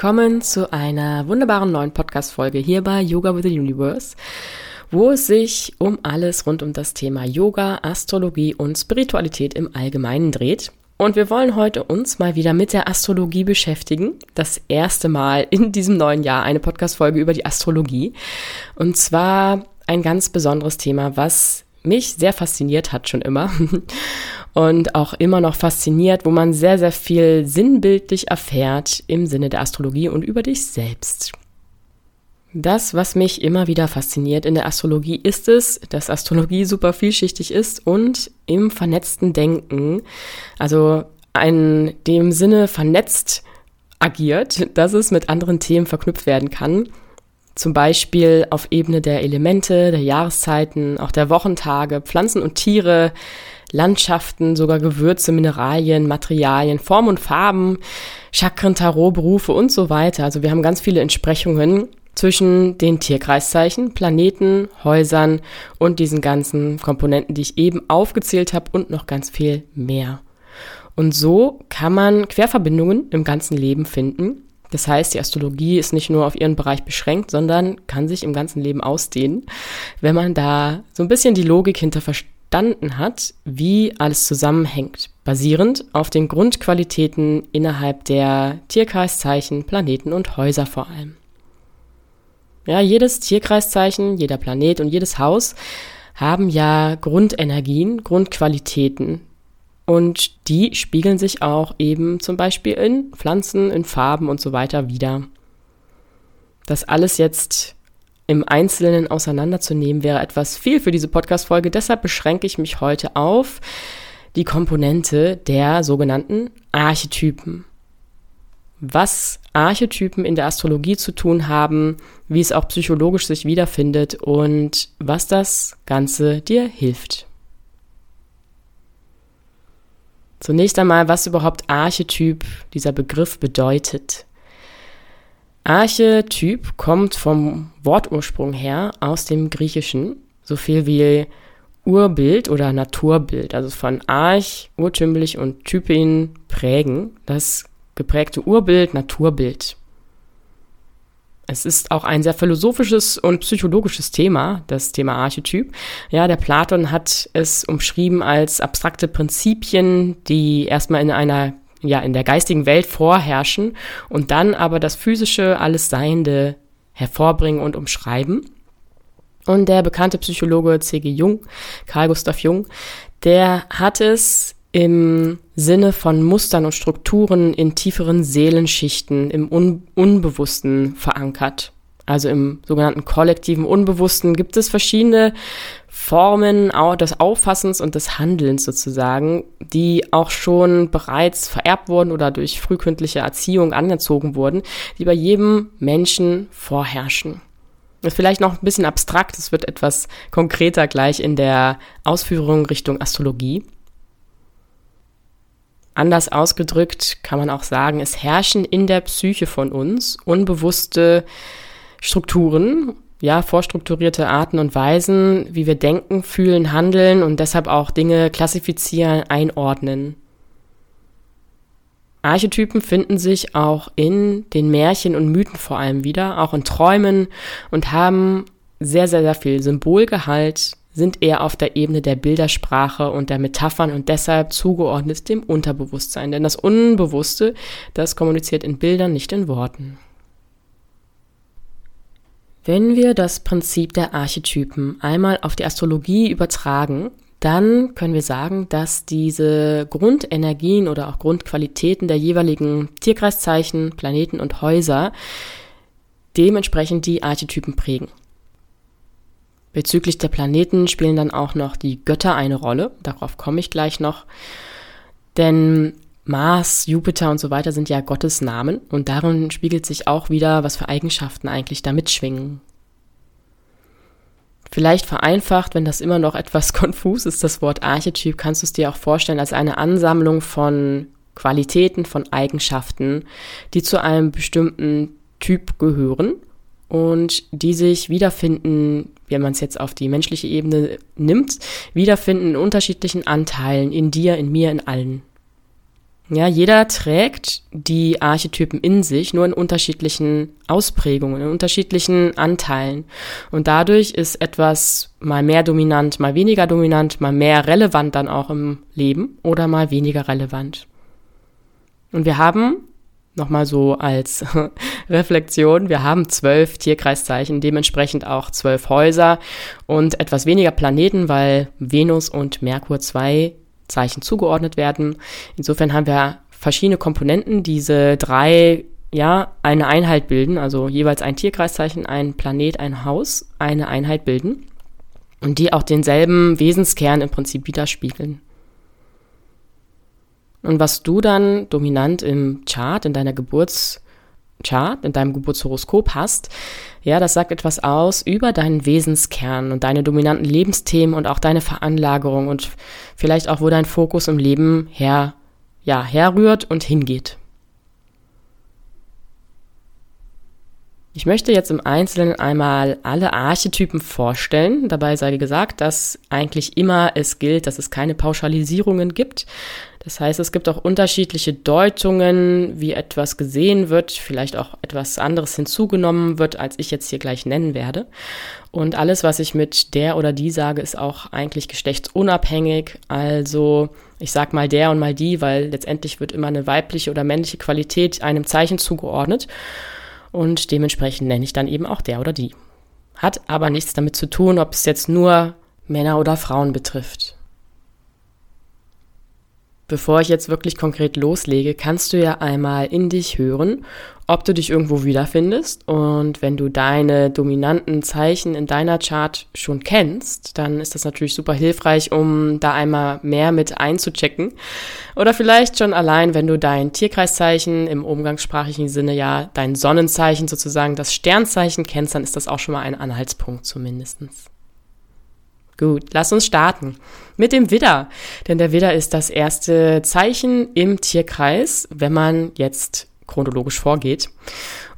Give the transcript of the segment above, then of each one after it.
willkommen zu einer wunderbaren neuen Podcast-Folge hier bei Yoga with the Universe, wo es sich um alles rund um das Thema Yoga, Astrologie und Spiritualität im Allgemeinen dreht. Und wir wollen heute uns mal wieder mit der Astrologie beschäftigen. Das erste Mal in diesem neuen Jahr eine Podcast-Folge über die Astrologie. Und zwar ein ganz besonderes Thema, was mich sehr fasziniert hat schon immer und auch immer noch fasziniert, wo man sehr, sehr viel sinnbildlich erfährt im Sinne der Astrologie und über dich selbst. Das, was mich immer wieder fasziniert in der Astrologie, ist es, dass Astrologie super vielschichtig ist und im vernetzten Denken, also in dem Sinne vernetzt agiert, dass es mit anderen Themen verknüpft werden kann. Zum Beispiel auf Ebene der Elemente, der Jahreszeiten, auch der Wochentage, Pflanzen und Tiere, Landschaften, sogar Gewürze, Mineralien, Materialien, Formen und Farben, Chakren, Tarot, Berufe und so weiter. Also wir haben ganz viele Entsprechungen zwischen den Tierkreiszeichen, Planeten, Häusern und diesen ganzen Komponenten, die ich eben aufgezählt habe und noch ganz viel mehr. Und so kann man Querverbindungen im ganzen Leben finden. Das heißt, die Astrologie ist nicht nur auf ihren Bereich beschränkt, sondern kann sich im ganzen Leben ausdehnen, wenn man da so ein bisschen die Logik hinter verstanden hat, wie alles zusammenhängt, basierend auf den Grundqualitäten innerhalb der Tierkreiszeichen, Planeten und Häuser vor allem. Ja, jedes Tierkreiszeichen, jeder Planet und jedes Haus haben ja Grundenergien, Grundqualitäten. Und die spiegeln sich auch eben zum Beispiel in Pflanzen, in Farben und so weiter wieder. Das alles jetzt im Einzelnen auseinanderzunehmen, wäre etwas viel für diese Podcast-Folge. Deshalb beschränke ich mich heute auf die Komponente der sogenannten Archetypen was Archetypen in der Astrologie zu tun haben, wie es auch psychologisch sich wiederfindet und was das Ganze dir hilft. Zunächst einmal, was überhaupt Archetyp, dieser Begriff bedeutet. Archetyp kommt vom Wortursprung her aus dem Griechischen, so viel wie Urbild oder Naturbild, also von Arch, urtümlich und Typin prägen. Das geprägte Urbild, Naturbild. Es ist auch ein sehr philosophisches und psychologisches Thema, das Thema Archetyp. Ja, der Platon hat es umschrieben als abstrakte Prinzipien, die erstmal in einer, ja, in der geistigen Welt vorherrschen und dann aber das physische, alles Seiende hervorbringen und umschreiben. Und der bekannte Psychologe C.G. Jung, Carl Gustav Jung, der hat es im Sinne von Mustern und Strukturen in tieferen Seelenschichten, im Un Unbewussten verankert. Also im sogenannten kollektiven Unbewussten gibt es verschiedene Formen des Auffassens und des Handelns sozusagen, die auch schon bereits vererbt wurden oder durch frühkindliche Erziehung angezogen wurden, die bei jedem Menschen vorherrschen. Das ist vielleicht noch ein bisschen abstrakt, es wird etwas konkreter gleich in der Ausführung Richtung Astrologie. Anders ausgedrückt kann man auch sagen, es herrschen in der Psyche von uns unbewusste Strukturen, ja, vorstrukturierte Arten und Weisen, wie wir denken, fühlen, handeln und deshalb auch Dinge klassifizieren, einordnen. Archetypen finden sich auch in den Märchen und Mythen vor allem wieder, auch in Träumen und haben sehr, sehr, sehr viel Symbolgehalt, sind eher auf der Ebene der Bildersprache und der Metaphern und deshalb zugeordnet dem Unterbewusstsein. Denn das Unbewusste, das kommuniziert in Bildern, nicht in Worten. Wenn wir das Prinzip der Archetypen einmal auf die Astrologie übertragen, dann können wir sagen, dass diese Grundenergien oder auch Grundqualitäten der jeweiligen Tierkreiszeichen, Planeten und Häuser dementsprechend die Archetypen prägen. Bezüglich der Planeten spielen dann auch noch die Götter eine Rolle. Darauf komme ich gleich noch. Denn Mars, Jupiter und so weiter sind ja Gottes Namen und darin spiegelt sich auch wieder, was für Eigenschaften eigentlich da mitschwingen. Vielleicht vereinfacht, wenn das immer noch etwas konfus ist, das Wort Archetyp, kannst du es dir auch vorstellen als eine Ansammlung von Qualitäten, von Eigenschaften, die zu einem bestimmten Typ gehören und die sich wiederfinden, wenn man es jetzt auf die menschliche Ebene nimmt, wiederfinden in unterschiedlichen Anteilen, in dir, in mir, in allen. Ja, jeder trägt die Archetypen in sich, nur in unterschiedlichen Ausprägungen, in unterschiedlichen Anteilen. Und dadurch ist etwas mal mehr dominant, mal weniger dominant, mal mehr relevant dann auch im Leben oder mal weniger relevant. Und wir haben, nochmal so als Reflexion, wir haben zwölf Tierkreiszeichen, dementsprechend auch zwölf Häuser und etwas weniger Planeten, weil Venus und Merkur zwei Zeichen zugeordnet werden. Insofern haben wir verschiedene Komponenten, diese drei ja eine Einheit bilden, also jeweils ein Tierkreiszeichen, ein Planet, ein Haus, eine Einheit bilden und die auch denselben Wesenskern im Prinzip widerspiegeln. Und was du dann dominant im Chart, in deiner Geburts Chart, in deinem Geburtshoroskop hast, ja, das sagt etwas aus über deinen Wesenskern und deine dominanten Lebensthemen und auch deine Veranlagerung und vielleicht auch, wo dein Fokus im Leben her, ja, herrührt und hingeht. Ich möchte jetzt im Einzelnen einmal alle Archetypen vorstellen. Dabei sei gesagt, dass eigentlich immer es gilt, dass es keine Pauschalisierungen gibt. Das heißt, es gibt auch unterschiedliche Deutungen, wie etwas gesehen wird, vielleicht auch etwas anderes hinzugenommen wird, als ich jetzt hier gleich nennen werde. Und alles, was ich mit der oder die sage, ist auch eigentlich geschlechtsunabhängig. Also ich sag mal der und mal die, weil letztendlich wird immer eine weibliche oder männliche Qualität einem Zeichen zugeordnet und dementsprechend nenne ich dann eben auch der oder die. Hat aber nichts damit zu tun, ob es jetzt nur Männer oder Frauen betrifft. Bevor ich jetzt wirklich konkret loslege, kannst du ja einmal in dich hören, ob du dich irgendwo wiederfindest. Und wenn du deine dominanten Zeichen in deiner Chart schon kennst, dann ist das natürlich super hilfreich, um da einmal mehr mit einzuchecken. Oder vielleicht schon allein, wenn du dein Tierkreiszeichen im umgangssprachlichen Sinne ja dein Sonnenzeichen sozusagen das Sternzeichen kennst, dann ist das auch schon mal ein Anhaltspunkt zumindestens. Gut, lass uns starten mit dem Widder. Denn der Widder ist das erste Zeichen im Tierkreis, wenn man jetzt chronologisch vorgeht.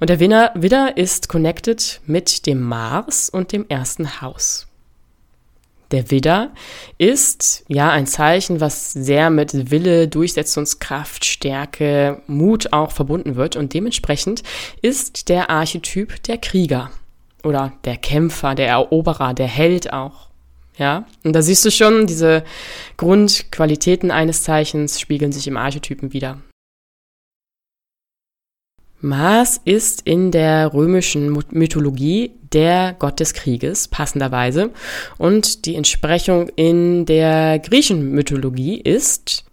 Und der Widder ist connected mit dem Mars und dem ersten Haus. Der Widder ist ja ein Zeichen, was sehr mit Wille, Durchsetzungskraft, Stärke, Mut auch verbunden wird und dementsprechend ist der Archetyp der Krieger oder der Kämpfer, der Eroberer, der Held auch. Ja, und da siehst du schon, diese Grundqualitäten eines Zeichens spiegeln sich im Archetypen wieder. Mars ist in der römischen Mythologie der Gott des Krieges, passenderweise. Und die Entsprechung in der griechischen Mythologie ist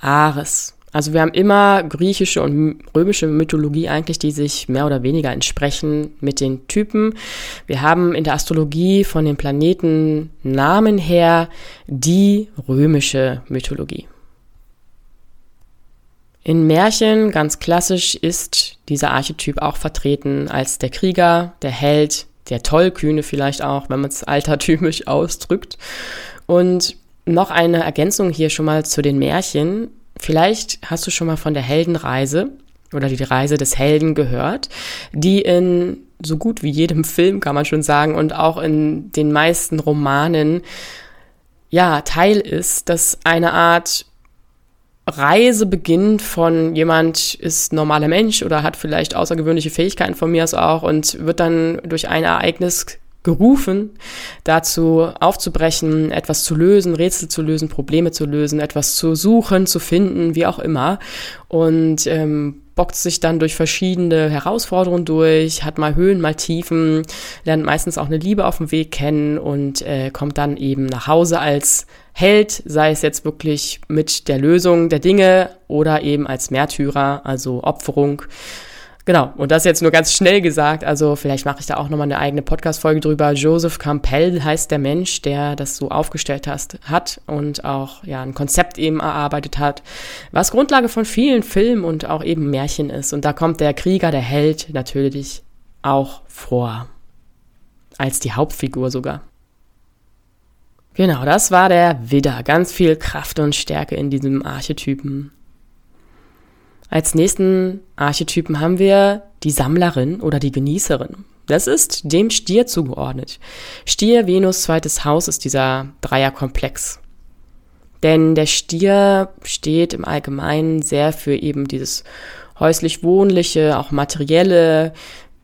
Ares. Also wir haben immer griechische und römische Mythologie eigentlich, die sich mehr oder weniger entsprechen mit den Typen. Wir haben in der Astrologie von den Planeten Namen her die römische Mythologie. In Märchen, ganz klassisch, ist dieser Archetyp auch vertreten als der Krieger, der Held, der Tollkühne vielleicht auch, wenn man es altertümlich ausdrückt. Und noch eine Ergänzung hier schon mal zu den Märchen. Vielleicht hast du schon mal von der Heldenreise oder die Reise des Helden gehört, die in so gut wie jedem Film, kann man schon sagen, und auch in den meisten Romanen, ja, Teil ist, dass eine Art Reise beginnt von jemand ist normaler Mensch oder hat vielleicht außergewöhnliche Fähigkeiten von mir aus auch und wird dann durch ein Ereignis gerufen, dazu aufzubrechen, etwas zu lösen, Rätsel zu lösen, Probleme zu lösen, etwas zu suchen, zu finden, wie auch immer. Und ähm, bockt sich dann durch verschiedene Herausforderungen durch, hat mal Höhen, mal Tiefen, lernt meistens auch eine Liebe auf dem Weg kennen und äh, kommt dann eben nach Hause als Held, sei es jetzt wirklich mit der Lösung der Dinge oder eben als Märtyrer, also Opferung Genau, und das jetzt nur ganz schnell gesagt, also vielleicht mache ich da auch nochmal eine eigene Podcast-Folge drüber. Joseph Campbell heißt der Mensch, der das so aufgestellt hast, hat und auch ja ein Konzept eben erarbeitet hat, was Grundlage von vielen Filmen und auch eben Märchen ist. Und da kommt der Krieger, der Held natürlich auch vor. Als die Hauptfigur sogar. Genau, das war der Widder. Ganz viel Kraft und Stärke in diesem Archetypen. Als nächsten Archetypen haben wir die Sammlerin oder die Genießerin. Das ist dem Stier zugeordnet. Stier, Venus, zweites Haus ist dieser Dreierkomplex. Denn der Stier steht im Allgemeinen sehr für eben dieses häuslich-wohnliche, auch materielle,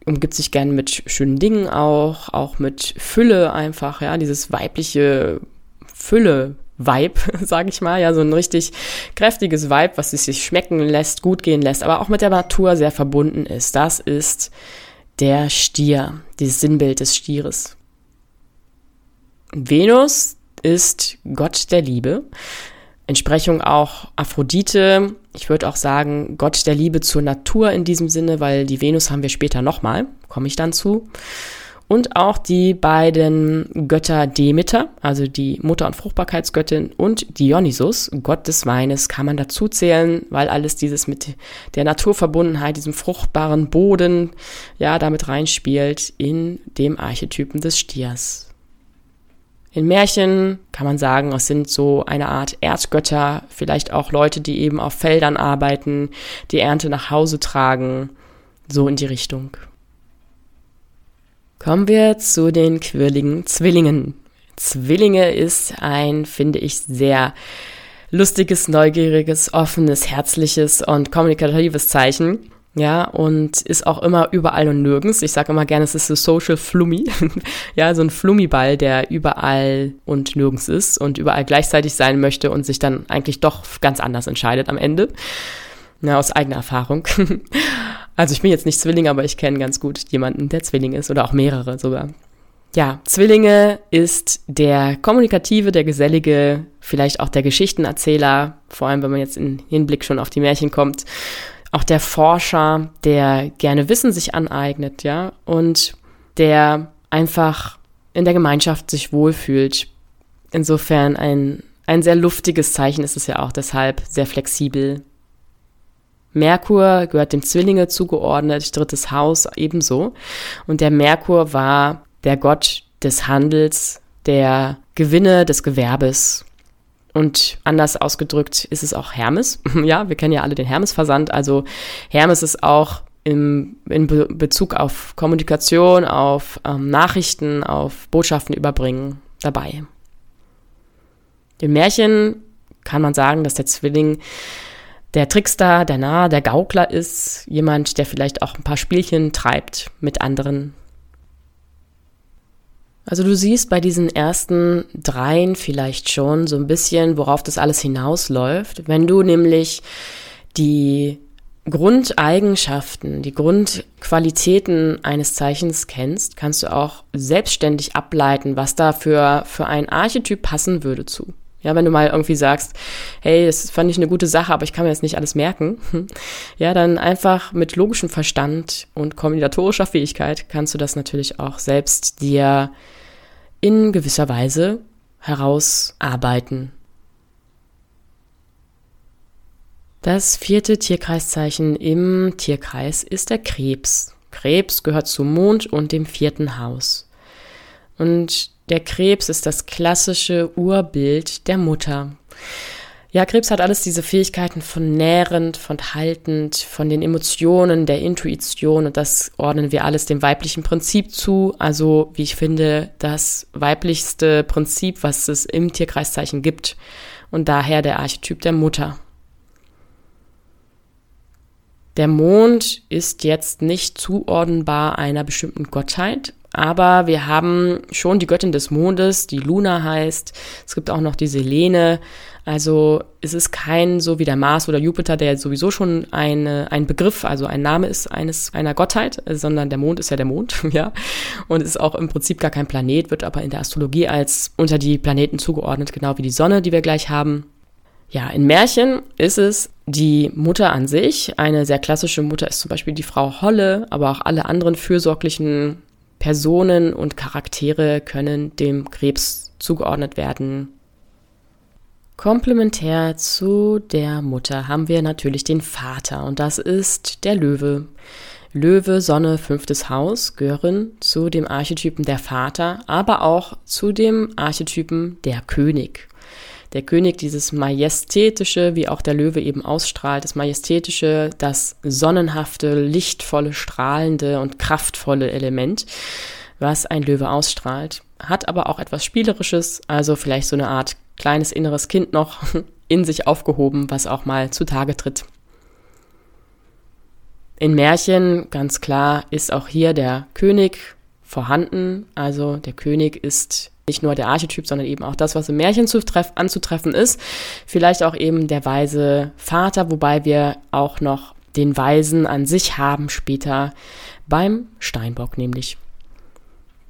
umgibt sich gern mit schönen Dingen auch, auch mit Fülle einfach, ja, dieses weibliche Fülle. Vibe, sage ich mal, ja, so ein richtig kräftiges Vibe, was es sich schmecken lässt, gut gehen lässt, aber auch mit der Natur sehr verbunden ist. Das ist der Stier, dieses Sinnbild des Stieres. Venus ist Gott der Liebe. Entsprechung auch Aphrodite. Ich würde auch sagen, Gott der Liebe zur Natur in diesem Sinne, weil die Venus haben wir später nochmal, komme ich dann zu. Und auch die beiden Götter Demeter, also die Mutter- und Fruchtbarkeitsgöttin und Dionysus, Gott des Weines, kann man dazu zählen, weil alles dieses mit der Naturverbundenheit, diesem fruchtbaren Boden, ja, damit reinspielt in dem Archetypen des Stiers. In Märchen kann man sagen, es sind so eine Art Erdgötter, vielleicht auch Leute, die eben auf Feldern arbeiten, die Ernte nach Hause tragen, so in die Richtung. Kommen wir zu den quirligen Zwillingen. Zwillinge ist ein, finde ich, sehr lustiges, neugieriges, offenes, herzliches und kommunikatives Zeichen. Ja, und ist auch immer überall und nirgends. Ich sage immer gerne, es ist so Social Flummi. ja, so ein Flummiball, der überall und nirgends ist und überall gleichzeitig sein möchte und sich dann eigentlich doch ganz anders entscheidet am Ende. Ja, aus eigener Erfahrung. also ich bin jetzt nicht Zwilling, aber ich kenne ganz gut jemanden, der Zwilling ist oder auch mehrere sogar. Ja, Zwillinge ist der kommunikative, der gesellige, vielleicht auch der Geschichtenerzähler, vor allem wenn man jetzt in Hinblick schon auf die Märchen kommt auch der Forscher, der gerne Wissen sich aneignet, ja, und der einfach in der Gemeinschaft sich wohlfühlt. Insofern ein, ein sehr luftiges Zeichen ist es ja auch, deshalb sehr flexibel. Merkur gehört dem Zwillinge zugeordnet, drittes Haus ebenso. Und der Merkur war der Gott des Handels, der Gewinne, des Gewerbes. Und anders ausgedrückt ist es auch Hermes. ja, wir kennen ja alle den Hermes-Versand. Also Hermes ist auch im, in Be Bezug auf Kommunikation, auf ähm, Nachrichten, auf Botschaften überbringen dabei. Im Märchen kann man sagen, dass der Zwilling der Trickster, der Narr, der Gaukler ist, jemand, der vielleicht auch ein paar Spielchen treibt mit anderen also du siehst bei diesen ersten dreien vielleicht schon so ein bisschen, worauf das alles hinausläuft. Wenn du nämlich die Grundeigenschaften, die Grundqualitäten eines Zeichens kennst, kannst du auch selbstständig ableiten, was da für, für ein Archetyp passen würde zu. Ja, wenn du mal irgendwie sagst, hey, das fand ich eine gute Sache, aber ich kann mir jetzt nicht alles merken. Ja, dann einfach mit logischem Verstand und kombinatorischer Fähigkeit kannst du das natürlich auch selbst dir in gewisser Weise herausarbeiten. Das vierte Tierkreiszeichen im Tierkreis ist der Krebs. Krebs gehört zum Mond und dem vierten Haus. Und der Krebs ist das klassische Urbild der Mutter. Ja, Krebs hat alles diese Fähigkeiten von nährend, von haltend, von den Emotionen, der Intuition und das ordnen wir alles dem weiblichen Prinzip zu. Also, wie ich finde, das weiblichste Prinzip, was es im Tierkreiszeichen gibt und daher der Archetyp der Mutter. Der Mond ist jetzt nicht zuordnenbar einer bestimmten Gottheit, aber wir haben schon die Göttin des Mondes, die Luna heißt. Es gibt auch noch die Selene. Also es ist kein so wie der Mars oder Jupiter, der sowieso schon eine, ein Begriff, also ein Name ist eines einer Gottheit, sondern der Mond ist ja der Mond, ja. Und ist auch im Prinzip gar kein Planet, wird aber in der Astrologie als unter die Planeten zugeordnet, genau wie die Sonne, die wir gleich haben. Ja, in Märchen ist es die Mutter an sich. Eine sehr klassische Mutter ist zum Beispiel die Frau Holle, aber auch alle anderen fürsorglichen Personen und Charaktere können dem Krebs zugeordnet werden. Komplementär zu der Mutter haben wir natürlich den Vater und das ist der Löwe. Löwe, Sonne, fünftes Haus gehören zu dem Archetypen der Vater, aber auch zu dem Archetypen der König der König dieses majestätische, wie auch der Löwe eben ausstrahlt, das majestätische, das sonnenhafte, lichtvolle, strahlende und kraftvolle Element, was ein Löwe ausstrahlt, hat aber auch etwas Spielerisches, also vielleicht so eine Art kleines inneres Kind noch in sich aufgehoben, was auch mal zutage tritt. In Märchen, ganz klar, ist auch hier der König vorhanden. Also der König ist nicht nur der Archetyp, sondern eben auch das, was im Märchen anzutreffen ist. Vielleicht auch eben der weise Vater, wobei wir auch noch den Weisen an sich haben später beim Steinbock nämlich.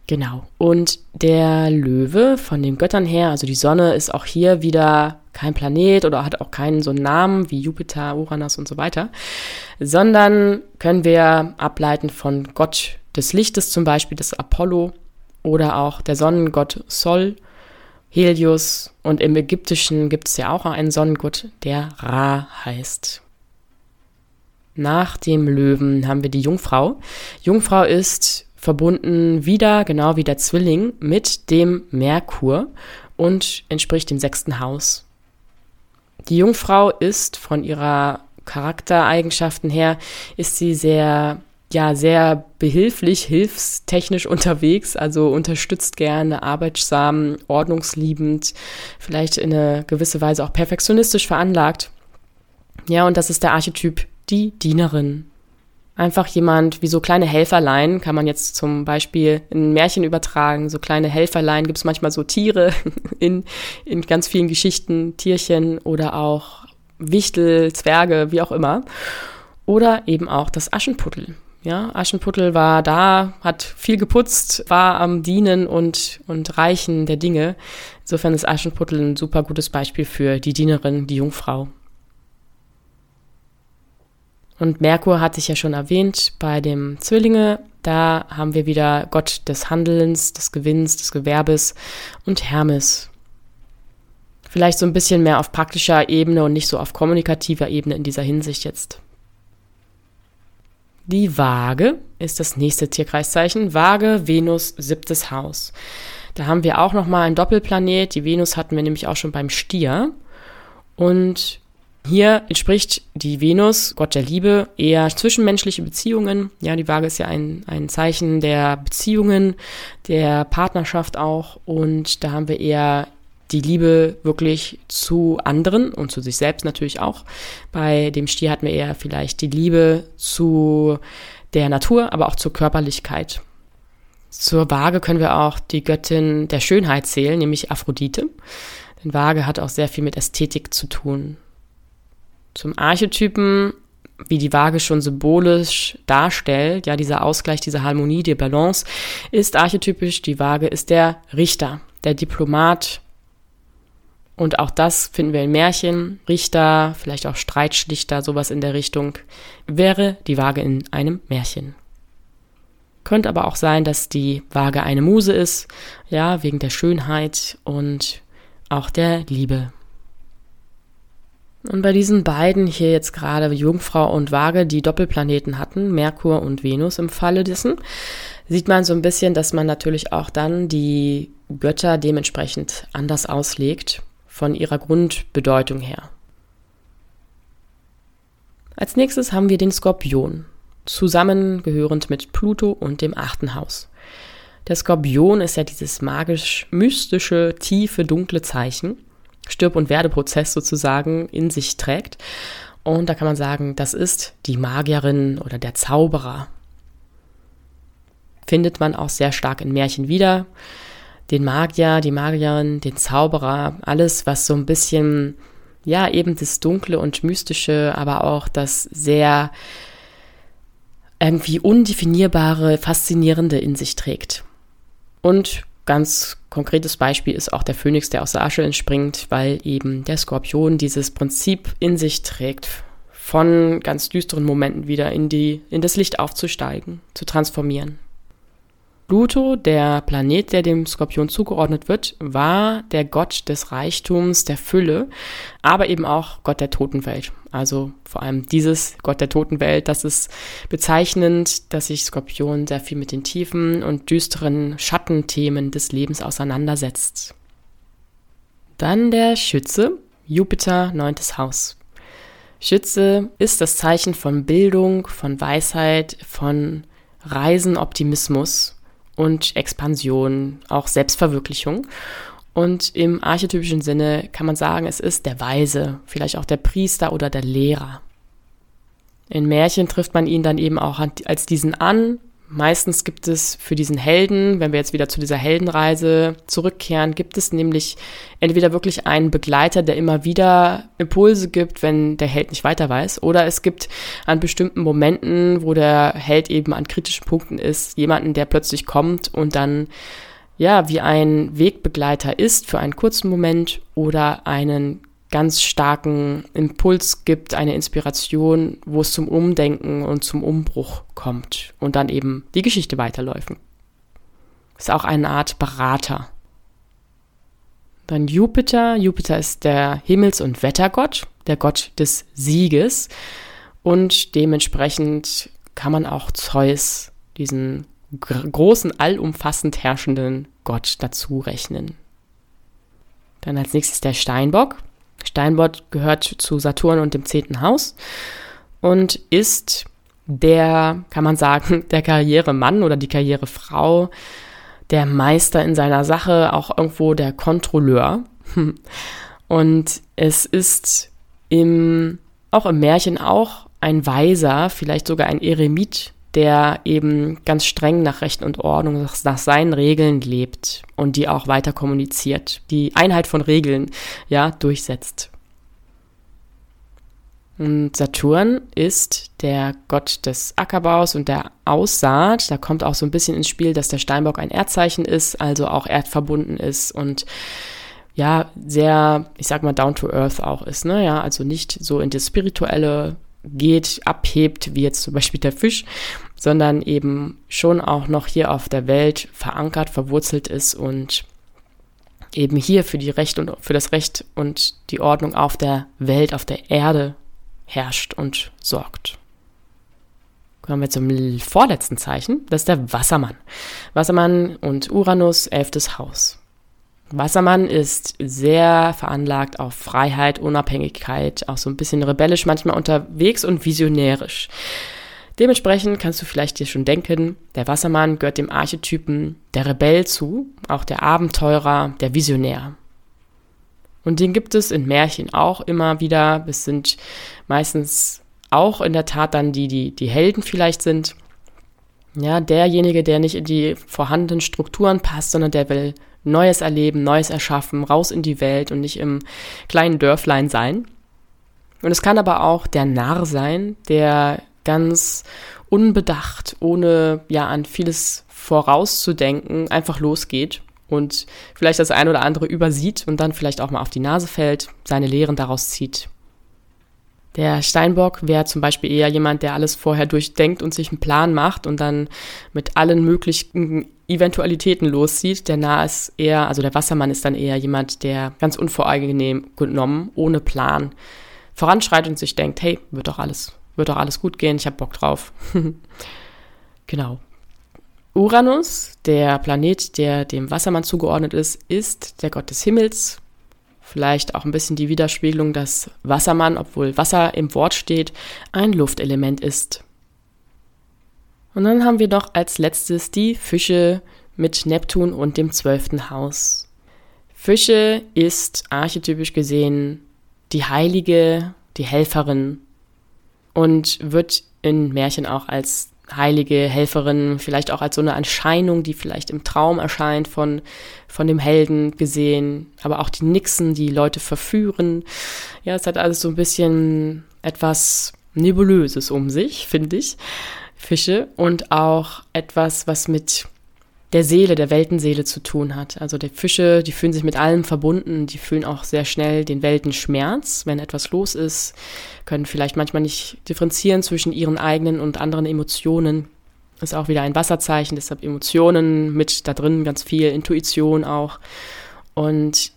Genau. Und der Löwe von den Göttern her, also die Sonne, ist auch hier wieder kein Planet oder hat auch keinen so einen Namen wie Jupiter, Uranus und so weiter, sondern können wir ableiten von Gott des Lichtes zum Beispiel, des Apollo oder auch der Sonnengott Sol, Helios und im Ägyptischen gibt es ja auch einen Sonnengott, der Ra heißt. Nach dem Löwen haben wir die Jungfrau. Jungfrau ist verbunden wieder, genau wie der Zwilling, mit dem Merkur und entspricht dem sechsten Haus. Die Jungfrau ist von ihrer Charaktereigenschaften her, ist sie sehr, ja, sehr behilflich, hilfstechnisch unterwegs, also unterstützt gerne, arbeitsam, ordnungsliebend, vielleicht in eine gewisse Weise auch perfektionistisch veranlagt. Ja, und das ist der Archetyp, die Dienerin. Einfach jemand wie so kleine Helferlein kann man jetzt zum Beispiel in Märchen übertragen. So kleine Helferlein gibt es manchmal so Tiere in, in ganz vielen Geschichten, Tierchen oder auch Wichtel, Zwerge, wie auch immer. Oder eben auch das Aschenputtel. Ja, Aschenputtel war da, hat viel geputzt, war am Dienen und, und Reichen der Dinge. Insofern ist Aschenputtel ein super gutes Beispiel für die Dienerin, die Jungfrau. Und Merkur hatte ich ja schon erwähnt bei dem Zwillinge. Da haben wir wieder Gott des Handelns, des Gewinns, des Gewerbes und Hermes. Vielleicht so ein bisschen mehr auf praktischer Ebene und nicht so auf kommunikativer Ebene in dieser Hinsicht jetzt. Die Waage ist das nächste Tierkreiszeichen. Waage, Venus, siebtes Haus. Da haben wir auch nochmal einen Doppelplanet. Die Venus hatten wir nämlich auch schon beim Stier. Und hier entspricht die Venus, Gott der Liebe, eher zwischenmenschliche Beziehungen. Ja, die Waage ist ja ein, ein Zeichen der Beziehungen, der Partnerschaft auch. Und da haben wir eher die Liebe wirklich zu anderen und zu sich selbst natürlich auch. Bei dem Stier hatten wir eher vielleicht die Liebe zu der Natur, aber auch zur Körperlichkeit. Zur Waage können wir auch die Göttin der Schönheit zählen, nämlich Aphrodite. Denn Waage hat auch sehr viel mit Ästhetik zu tun. Zum Archetypen, wie die Waage schon symbolisch darstellt, ja, dieser Ausgleich, diese Harmonie, die Balance, ist archetypisch. Die Waage ist der Richter, der Diplomat. Und auch das finden wir in Märchen. Richter, vielleicht auch Streitschlichter, sowas in der Richtung, wäre die Waage in einem Märchen. Könnte aber auch sein, dass die Waage eine Muse ist, ja, wegen der Schönheit und auch der Liebe. Und bei diesen beiden hier jetzt gerade Jungfrau und Waage, die Doppelplaneten hatten, Merkur und Venus im Falle dessen, sieht man so ein bisschen, dass man natürlich auch dann die Götter dementsprechend anders auslegt von ihrer Grundbedeutung her. Als nächstes haben wir den Skorpion, zusammengehörend mit Pluto und dem achten Haus. Der Skorpion ist ja dieses magisch-mystische, tiefe, dunkle Zeichen Stirb- und Werdeprozess sozusagen in sich trägt. Und da kann man sagen, das ist die Magierin oder der Zauberer. Findet man auch sehr stark in Märchen wieder. Den Magier, die Magierin, den Zauberer, alles, was so ein bisschen, ja, eben das Dunkle und Mystische, aber auch das sehr irgendwie undefinierbare, faszinierende in sich trägt. Und Ganz konkretes Beispiel ist auch der Phönix, der aus der Asche entspringt, weil eben der Skorpion dieses Prinzip in sich trägt, von ganz düsteren Momenten wieder in, die, in das Licht aufzusteigen, zu transformieren. Pluto, der Planet, der dem Skorpion zugeordnet wird, war der Gott des Reichtums, der Fülle, aber eben auch Gott der Totenwelt. Also vor allem dieses Gott der Totenwelt, das ist bezeichnend, dass sich Skorpion sehr viel mit den tiefen und düsteren Schattenthemen des Lebens auseinandersetzt. Dann der Schütze, Jupiter, neuntes Haus. Schütze ist das Zeichen von Bildung, von Weisheit, von Reisen, Optimismus und Expansion, auch Selbstverwirklichung. Und im archetypischen Sinne kann man sagen, es ist der Weise, vielleicht auch der Priester oder der Lehrer. In Märchen trifft man ihn dann eben auch als diesen an. Meistens gibt es für diesen Helden, wenn wir jetzt wieder zu dieser Heldenreise zurückkehren, gibt es nämlich entweder wirklich einen Begleiter, der immer wieder Impulse gibt, wenn der Held nicht weiter weiß, oder es gibt an bestimmten Momenten, wo der Held eben an kritischen Punkten ist, jemanden, der plötzlich kommt und dann ja, wie ein Wegbegleiter ist für einen kurzen Moment oder einen ganz starken Impuls gibt, eine Inspiration, wo es zum Umdenken und zum Umbruch kommt und dann eben die Geschichte weiterläuft. Ist auch eine Art Berater. Dann Jupiter. Jupiter ist der Himmels- und Wettergott, der Gott des Sieges. Und dementsprechend kann man auch Zeus, diesen großen, allumfassend herrschenden Gott dazu rechnen. Dann als nächstes der Steinbock. Steinbock gehört zu Saturn und dem zehnten Haus und ist der, kann man sagen, der Karrieremann oder die Karrierefrau, der Meister in seiner Sache, auch irgendwo der Kontrolleur. Und es ist im, auch im Märchen auch ein Weiser, vielleicht sogar ein Eremit, der eben ganz streng nach Recht und Ordnung, nach seinen Regeln lebt und die auch weiter kommuniziert, die Einheit von Regeln, ja, durchsetzt. Und Saturn ist der Gott des Ackerbaus und der Aussaat. Da kommt auch so ein bisschen ins Spiel, dass der Steinbock ein Erdzeichen ist, also auch erdverbunden ist und ja, sehr, ich sag mal, down to earth auch ist, ne? Ja, also nicht so in das Spirituelle geht, abhebt, wie jetzt zum Beispiel der Fisch, sondern eben schon auch noch hier auf der Welt verankert, verwurzelt ist und eben hier für die Recht und für das Recht und die Ordnung auf der Welt, auf der Erde herrscht und sorgt. Kommen wir zum vorletzten Zeichen, das ist der Wassermann. Wassermann und Uranus, elftes Haus. Wassermann ist sehr veranlagt auf Freiheit, Unabhängigkeit, auch so ein bisschen rebellisch manchmal unterwegs und visionärisch. Dementsprechend kannst du vielleicht dir schon denken, der Wassermann gehört dem Archetypen der Rebell zu, auch der Abenteurer, der Visionär. Und den gibt es in Märchen auch immer wieder. Es sind meistens auch in der Tat dann die, die, die Helden vielleicht sind. Ja, derjenige, der nicht in die vorhandenen Strukturen passt, sondern der will Neues erleben, Neues erschaffen, raus in die Welt und nicht im kleinen Dörflein sein. Und es kann aber auch der Narr sein, der ganz unbedacht, ohne ja an vieles vorauszudenken, einfach losgeht und vielleicht das ein oder andere übersieht und dann vielleicht auch mal auf die Nase fällt, seine Lehren daraus zieht. Der Steinbock wäre zum Beispiel eher jemand, der alles vorher durchdenkt und sich einen Plan macht und dann mit allen möglichen Eventualitäten loszieht. Der Nah ist eher, also der Wassermann ist dann eher jemand, der ganz unvoreingenehm genommen, ohne Plan, voranschreitet und sich denkt, hey, wird doch alles, wird doch alles gut gehen, ich hab Bock drauf. genau. Uranus, der Planet, der dem Wassermann zugeordnet ist, ist der Gott des Himmels. Vielleicht auch ein bisschen die Widerspiegelung, dass Wassermann, obwohl Wasser im Wort steht, ein Luftelement ist. Und dann haben wir noch als letztes die Fische mit Neptun und dem zwölften Haus. Fische ist archetypisch gesehen die Heilige, die Helferin und wird in Märchen auch als heilige Helferin, vielleicht auch als so eine Erscheinung, die vielleicht im Traum erscheint von, von dem Helden gesehen, aber auch die Nixen, die Leute verführen. Ja, es hat alles so ein bisschen etwas Nebulöses um sich, finde ich. Fische und auch etwas, was mit der Seele, der Weltenseele zu tun hat. Also die Fische, die fühlen sich mit allem verbunden, die fühlen auch sehr schnell den Weltenschmerz, wenn etwas los ist, können vielleicht manchmal nicht differenzieren zwischen ihren eigenen und anderen Emotionen. Ist auch wieder ein Wasserzeichen, deshalb Emotionen mit da drin, ganz viel Intuition auch. Und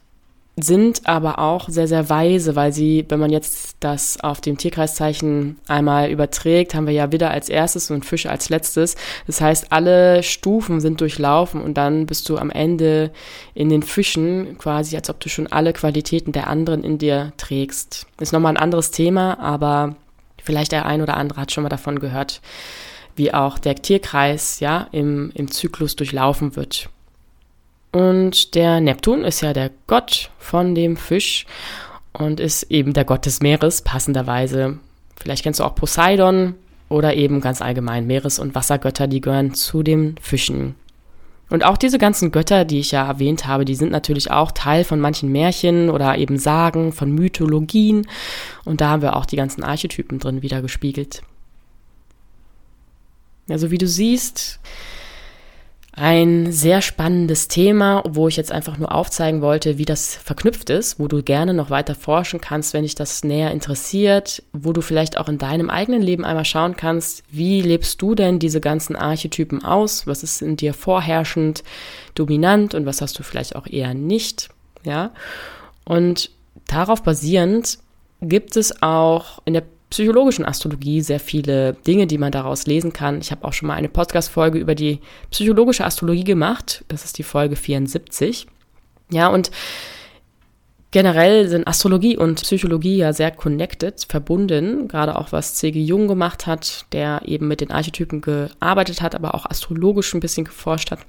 sind aber auch sehr, sehr weise, weil sie, wenn man jetzt das auf dem Tierkreiszeichen einmal überträgt, haben wir ja Widder als erstes und Fische als letztes. Das heißt, alle Stufen sind durchlaufen und dann bist du am Ende in den Fischen quasi, als ob du schon alle Qualitäten der anderen in dir trägst. Ist nochmal ein anderes Thema, aber vielleicht der ein oder andere hat schon mal davon gehört, wie auch der Tierkreis, ja, im, im Zyklus durchlaufen wird. Und der Neptun ist ja der Gott von dem Fisch und ist eben der Gott des Meeres, passenderweise. Vielleicht kennst du auch Poseidon oder eben ganz allgemein Meeres- und Wassergötter, die gehören zu den Fischen. Und auch diese ganzen Götter, die ich ja erwähnt habe, die sind natürlich auch Teil von manchen Märchen oder eben Sagen, von Mythologien. Und da haben wir auch die ganzen Archetypen drin wieder gespiegelt. Also wie du siehst, ein sehr spannendes Thema, wo ich jetzt einfach nur aufzeigen wollte, wie das verknüpft ist, wo du gerne noch weiter forschen kannst, wenn dich das näher interessiert, wo du vielleicht auch in deinem eigenen Leben einmal schauen kannst, wie lebst du denn diese ganzen Archetypen aus? Was ist in dir vorherrschend, dominant und was hast du vielleicht auch eher nicht? Ja. Und darauf basierend gibt es auch in der psychologischen Astrologie sehr viele Dinge, die man daraus lesen kann. Ich habe auch schon mal eine Podcast-Folge über die psychologische Astrologie gemacht. Das ist die Folge 74. Ja, und Generell sind Astrologie und Psychologie ja sehr connected, verbunden, gerade auch was C.G. Jung gemacht hat, der eben mit den Archetypen gearbeitet hat, aber auch astrologisch ein bisschen geforscht hat.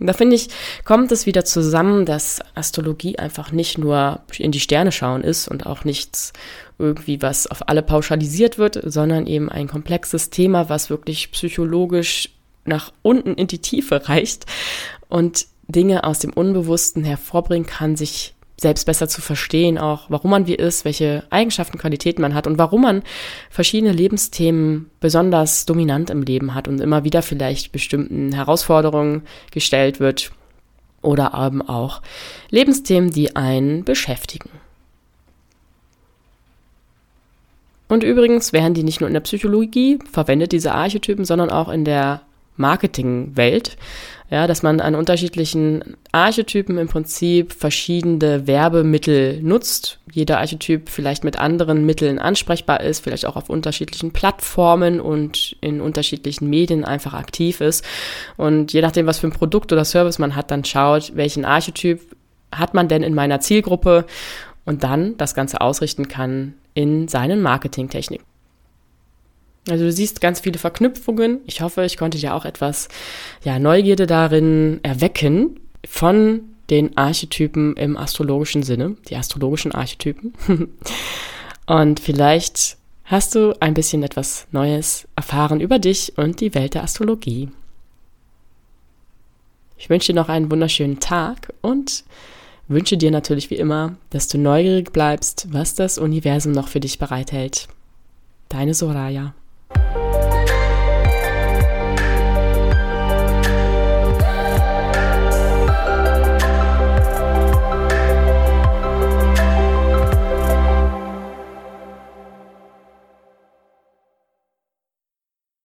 Und da finde ich, kommt es wieder zusammen, dass Astrologie einfach nicht nur in die Sterne schauen ist und auch nichts irgendwie, was auf alle pauschalisiert wird, sondern eben ein komplexes Thema, was wirklich psychologisch nach unten in die Tiefe reicht und Dinge aus dem Unbewussten hervorbringen kann, sich selbst besser zu verstehen, auch warum man wie ist, welche Eigenschaften, Qualitäten man hat und warum man verschiedene Lebensthemen besonders dominant im Leben hat und immer wieder vielleicht bestimmten Herausforderungen gestellt wird oder eben auch Lebensthemen, die einen beschäftigen. Und übrigens werden die nicht nur in der Psychologie verwendet, diese Archetypen, sondern auch in der Marketingwelt ja, dass man an unterschiedlichen Archetypen im Prinzip verschiedene Werbemittel nutzt. Jeder Archetyp vielleicht mit anderen Mitteln ansprechbar ist, vielleicht auch auf unterschiedlichen Plattformen und in unterschiedlichen Medien einfach aktiv ist. Und je nachdem, was für ein Produkt oder Service man hat, dann schaut, welchen Archetyp hat man denn in meiner Zielgruppe und dann das Ganze ausrichten kann in seinen Marketingtechniken. Also du siehst ganz viele Verknüpfungen. Ich hoffe, ich konnte dir auch etwas ja, Neugierde darin erwecken von den Archetypen im astrologischen Sinne, die astrologischen Archetypen. und vielleicht hast du ein bisschen etwas Neues erfahren über dich und die Welt der Astrologie. Ich wünsche dir noch einen wunderschönen Tag und wünsche dir natürlich wie immer, dass du neugierig bleibst, was das Universum noch für dich bereithält. Deine Soraya.